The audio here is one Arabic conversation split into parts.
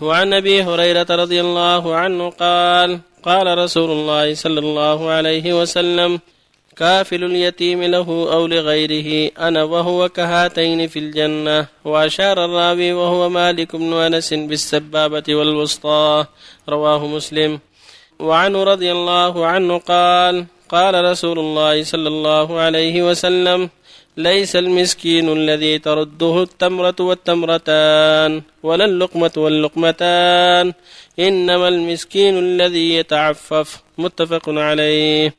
وعن أبي هريرة رضي الله عنه قال قال رسول الله صلى الله عليه وسلم كافل اليتيم له أو لغيره أنا وهو كهاتين في الجنة. وأشار الراوي وهو مالك بن أنس بالسبابة والوسطى رواه مسلم. وعنه رضي الله عنه قال قال رسول الله صلى الله عليه وسلم ليس المسكين الذي ترده التمرة والتمرتان ولا اللقمة واللقمتان. إنما المسكين الذي يتعفف متفق عليه.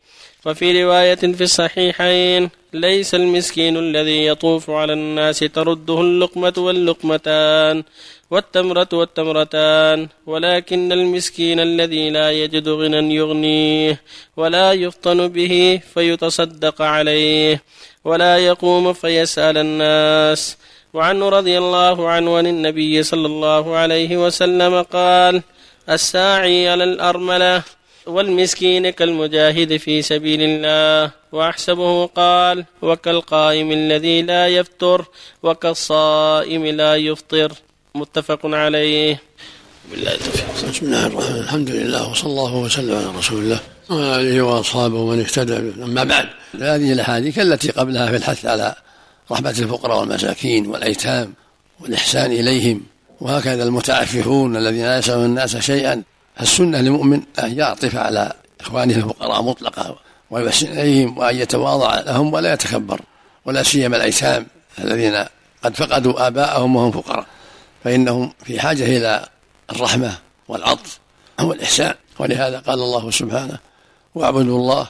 وفي رواية في الصحيحين ليس المسكين الذي يطوف على الناس ترده اللقمة واللقمتان والتمرة والتمرتان. ولكن المسكين الذي لا يجد غنى يغنيه ولا يفطن به فيتصدق عليه. ولا يقوم فيسأل الناس. وعنه رضي الله عنه عن النبي صلى الله عليه وسلم قال الساعي على الأرملة والمسكين كالمجاهد في سبيل الله. وأحسبه قال وكالقائم الذي لا يفتر وكالصائم لا يفطر. متفق عليه. بالله بسم الله الرحمن الحمد لله وصلى الله وسلم على رسول الله وعلى آله وأصحابه ومن اهتدى. أما بعد هذه الأحاديث التي قبلها في الحث على رحمة الفقراء والمساكين والأيتام والإحسان إليهم وهكذا المتعففون الذين لا يسألون الناس شيئا. السنة للمؤمن أن يعطف على إخوانه الفقراء مطلقا ويحسن إليهم وأن يتواضع لهم ولا يتكبر ولا سيما الأيتام الذين قد فقدوا آباءهم وهم فقراء. فإنهم في حاجة إلى الرحمة والعطف والإحسان. ولهذا قال الله سبحانه واعبدوا الله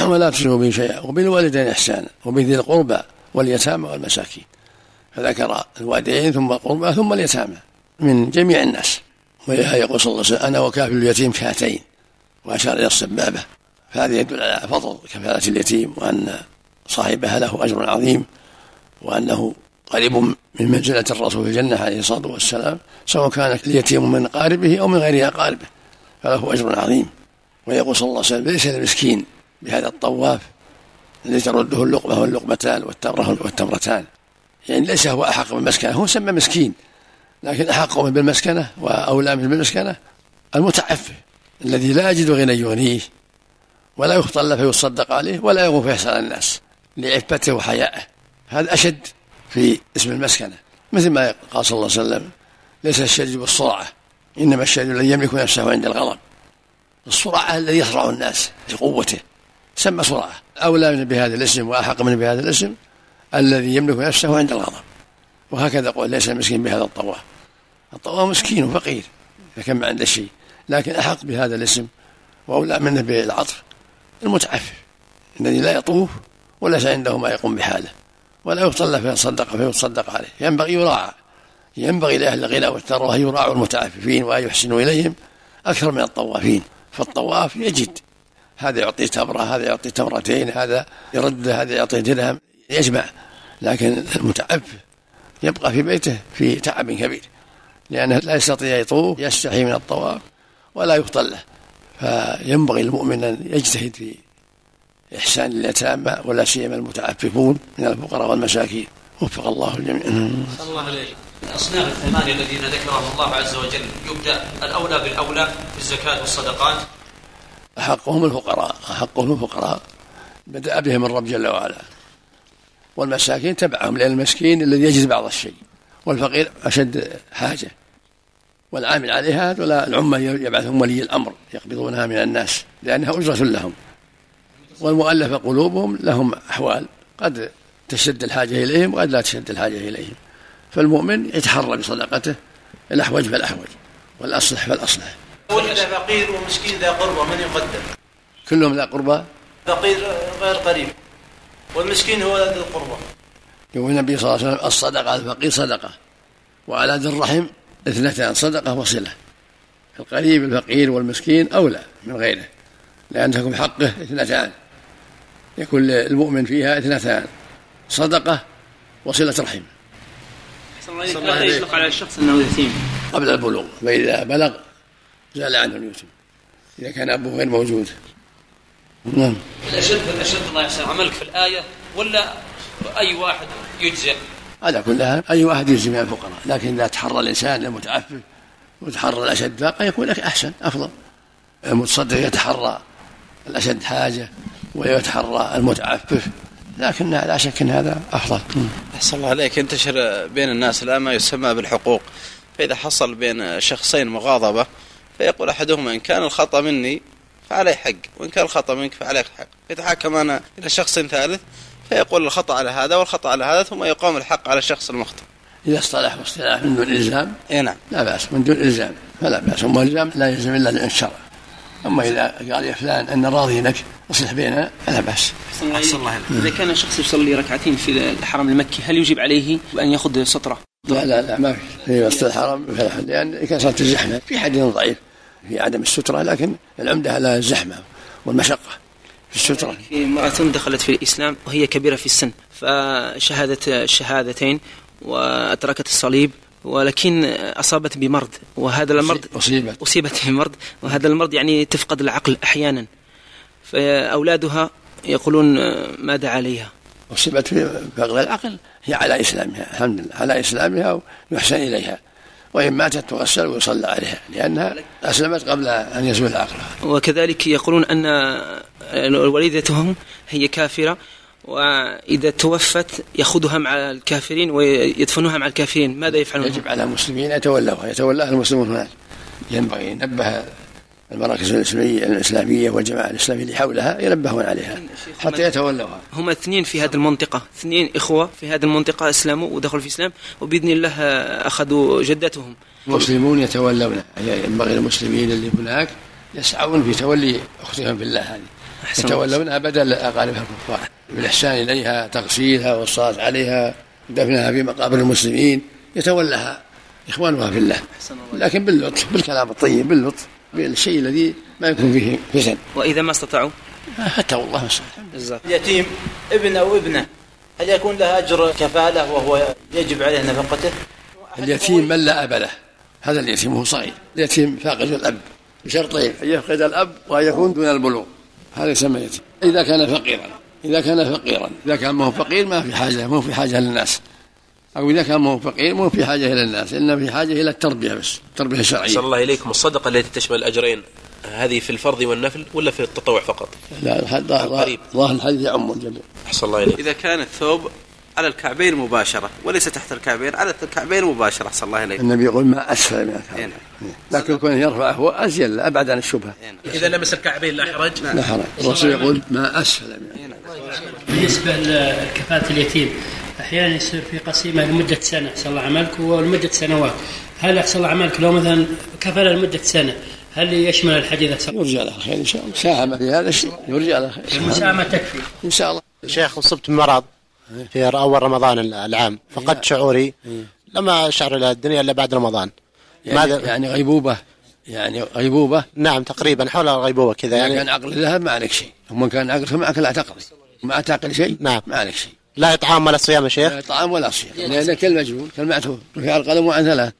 ولا تشركوا به شيئا وبالوالدين إحسانا وبذي القربى واليتامى والمساكين. فذكر الوالدين ثم القربى ثم اليتامى من جميع الناس. ولهذا يقول صلى الله عليه وسلم أنا وكافل اليتيم كهاتين وأشار إلى السبابة. فهذا يدل على فضل كفالة اليتيم وأن صاحبها له أجر عظيم وأنه قريب من منزلة الرسول في الجنة عليه الصلاة والسلام سواء كان اليتيم من اقاربه أو من غير أقاربه فله أجر عظيم. ويقول صلى الله عليه وسلم ليس المسكين بهذا الطواف الذي ترده اللقمة واللقمتان والتمرة والتمرتان. يعني ليس هو أحق بالمسكنة هو سمى مسكين لكن أحق بالمسكنة وأولى من بالمسكنة المتعفف الذي لا يجد غنى يغنيه ولا يختل فيصدق عليه ولا يغفو فيسأل الناس لعفته وحيائه. هذا أشد في اسم المسكنة مثل ما قال صلى الله عليه وسلم ليس الشديد بالصرعة إنما الشديد الذي يملك نفسه عند الغضب. الصرعة الذي يصرع الناس لقوته. سمى صرعة أولى بهذا الاسم وأحق من بهذا الاسم الذي يملك نفسه عند الغضب. وهكذا قول ليس المسكين بهذا الطواف. الطواف مسكين وفقير إذا كان ما عنده شيء لكن أحق بهذا الاسم وأولى منه بالعطف المتعفف الذي لا يطوف وليس عنده ما يقوم بحاله. ولا يبطل له فيصدق فيصدق عليه. ينبغي يراعى. ينبغي لأهل الغنى والثروة أن يراعوا المتعففين وأن يحسنوا إليهم أكثر من الطوافين. فالطواف يجد. هذا يعطي تمرة هذا يعطي تمرتين هذا يرد هذا يعطي درهم يجمع لكن المتعفف يبقى في بيته في تعب كبير لأنه لا يستطيع يطوف يستحي من الطواف ولا يفطن له فينبغي المؤمن أن يجتهد في إحسان اليتامى ولا سيما المتعففون من الفقراء والمساكين وفق الله الجميع. الله عليك. الأصناف الثمانية الذين ذكرهم الله عز وجل يبدأ الأولى بالأولى في الزكاة والصدقات أحقهم الفقراء أحقهم الفقراء. بدأ بهم الرب جل وعلا. والمساكين تبعهم لأن المسكين الذي يجد بعض الشيء والفقير أشد حاجة. والعامل عليها هذولا العمة يبعثهم ولي الأمر يقبضونها من الناس لأنها أجرة لهم. والمؤلفة قلوبهم لهم أحوال قد تشد الحاجة إليهم وقد لا تشد الحاجة إليهم. فالمؤمن يتحرى بصدقته الأحوج فالأحوج والأصلح فالأصلح. وجد فقير ومسكين ذا قربة من يقدم؟ كلهم ذا قربة؟ فقير غير قريب. والمسكين هو ذي القربى يقول النبي صلى الله عليه وسلم الصدقة على الفقير صدقة. وعلى ذي الرحم اثنتان صدقة وصلة. القريب الفقير والمسكين أولى من غيره لأن تكون حقه اثنتان. يكون المؤمن فيها اثنتان صدقة وصلة رحم. الله يطلق على الشخص أنه يتيم؟ قبل البلوغ فإذا بلغ زال عنه اليتم إذا كان أبوه غير موجود. نعم. الأشد الأشد الله يحسن عملك في الآية ولا أي واحد يجزئ؟ على كل حال أي واحد يجزي من الفقراء. لكن إذا تحرى الإنسان المتعفف وتحرى الأشد. فاقة يكون لك أحسن أفضل. المتصدق يتحرى الأشد حاجة ويتحرى المتعفف. لكن لا شك إن هذا أفضل. أحسن الله عليك. ينتشر بين الناس الآن ما يسمى بالحقوق. فإذا حصل بين شخصين مغاضبة فيقول أحدهما إن كان الخطأ مني فعلي حق وإن كان الخطأ منك فعليك حق. يتحاكم أنا إلى شخص ثالث فيقول الخطأ على هذا والخطأ على هذا ثم يقام الحق على الشخص المخطئ. إذا اصطلح اصطلاح من دون إلزام اي نعم. لا بأس من دون إلزام فلا بأس اما إلزام لا يلزم إلا الشرع أما إذا قال يا فلان أنا راضي لك اصلح بيننا فلا بأس. أحسن الله إذا كان شخص يصلي ركعتين في الحرم المكي هل يجب عليه أن يأخذ سطرة؟ لا لا لا ما في. في وسط الحرم لأن كثره الزحمة في حديث ضعيف. في عدم السترة لكن العمدة على الزحمة والمشقة في السترة. في امرأة دخلت في الإسلام وهي كبيرة في السن فشهدت الشهادتين وأدركت الصليب ولكن أصابت بمرض وهذا المرض أصيبت. أصيبت بمرض وهذا المرض يعني تفقد العقل أحيانا. فأولادها يقولون ماذا عليها أصيبت في فقد العقل هي على إسلامها الحمد لله على إسلامها ويحسن إليها. وإن ماتت تغسل ويصلى عليها لأنها أسلمت قبل أن يزول عقلها وكذلك يقولون أن والدتهم هي كافرة وإذا توفت يأخذها مع الكافرين ويدفنوها مع الكافرين ماذا يفعلون؟ يجب على المسلمين يتولوها يتولاها المسلمون هناك ينبغي ينبه المراكز الإسلامية والجماعة الإسلامية اللي حولها ينبهون عليها. حتى يتولوها. هم اثنين في هذه المنطقة اثنين إخوة في هذه المنطقة أسلموا ودخلوا في الإسلام وبإذن الله أخذوا جدتهم. المسلمون يتولون ينبغي المسلمين اللي هناك يسعون في تولي أختهم بالله هذه. يتولونها بدل أقاربها الكفار بالإحسان إليها تغسيلها والصلاة عليها دفنها في مقابر المسلمين يتولاها إخوانها في الله. لكن باللطف بالكلام الطيب باللطف. بالشيء الذي ما يكون فيه فتن وإذا ما استطاعوا؟ حتى والله اليتيم ابن أو ابنة هل يكون له أجر كفالة وهو يجب عليه نفقته؟ اليتيم من لا أب له. هذا اليتيم هو صغير. اليتيم فاقد الأب بشرطين أن يفقد الأب وأن يكون دون البلوغ. هذا يسمى يتيم. إذا كان فقيرا إذا كان فقيرا إذا كان ما هو فقير ما في حاجة ما في حاجة للناس. أو إذا كان ما هو فقير ما في حاجة إلى الناس إنما في حاجة إلى التربية بس التربية الشرعية. صلى الله إليكم. الصدقة التي تشمل الأجرين هذه في الفرض والنفل ولا في التطوع فقط؟ لا ظاهر ظاهر الحديث يعم الجميع. أحسن الله إليك إذا كان الثوب على الكعبين مباشرة وليس تحت الكعبين على الكعبين مباشرة أحسن الله إليك النبي يقول ما أسفل من الكعبين. نعم. لكن كونه يرفعه هو أزيل أبعد عن الشبهة. إذا لمس الكعبين لا حرج؟ لا حرج. الرسول يقول ما أسفل من بالنسبة لكفالة اليتيم أحيانا يصير في قسيمة لمدة سنة أحسن الله عملك ولمدة سنوات. هل أحسن الله عملك لو مثلا كفالة لمدة سنة هل يشمل الحديث أحسن يرجى له خير إن شاء الله. ساهم في هذا الشيء يرجى له خير المساهمة تكفي. إن شاء الله. شيخ أصبت بمرض في أول رمضان العام فقدت شعوري لما أشعر إلى الدنيا إلا بعد رمضان. يعني, ماذا؟ يعني غيبوبة. يعني غيبوبة. نعم تقريبا حول الغيبوبة كذا يعني, يعني. كان عقل ذهب ما عليك شيء. ومن كان عقل معك لا تقضي. ما تعقل شيء نعم. ما عليك شيء. لا إطعام ولا صيام يا شيخ؟ لا إطعام ولا صيام. لأنك كالمجنون كالمعتوه رفع القلم عن ثلاث.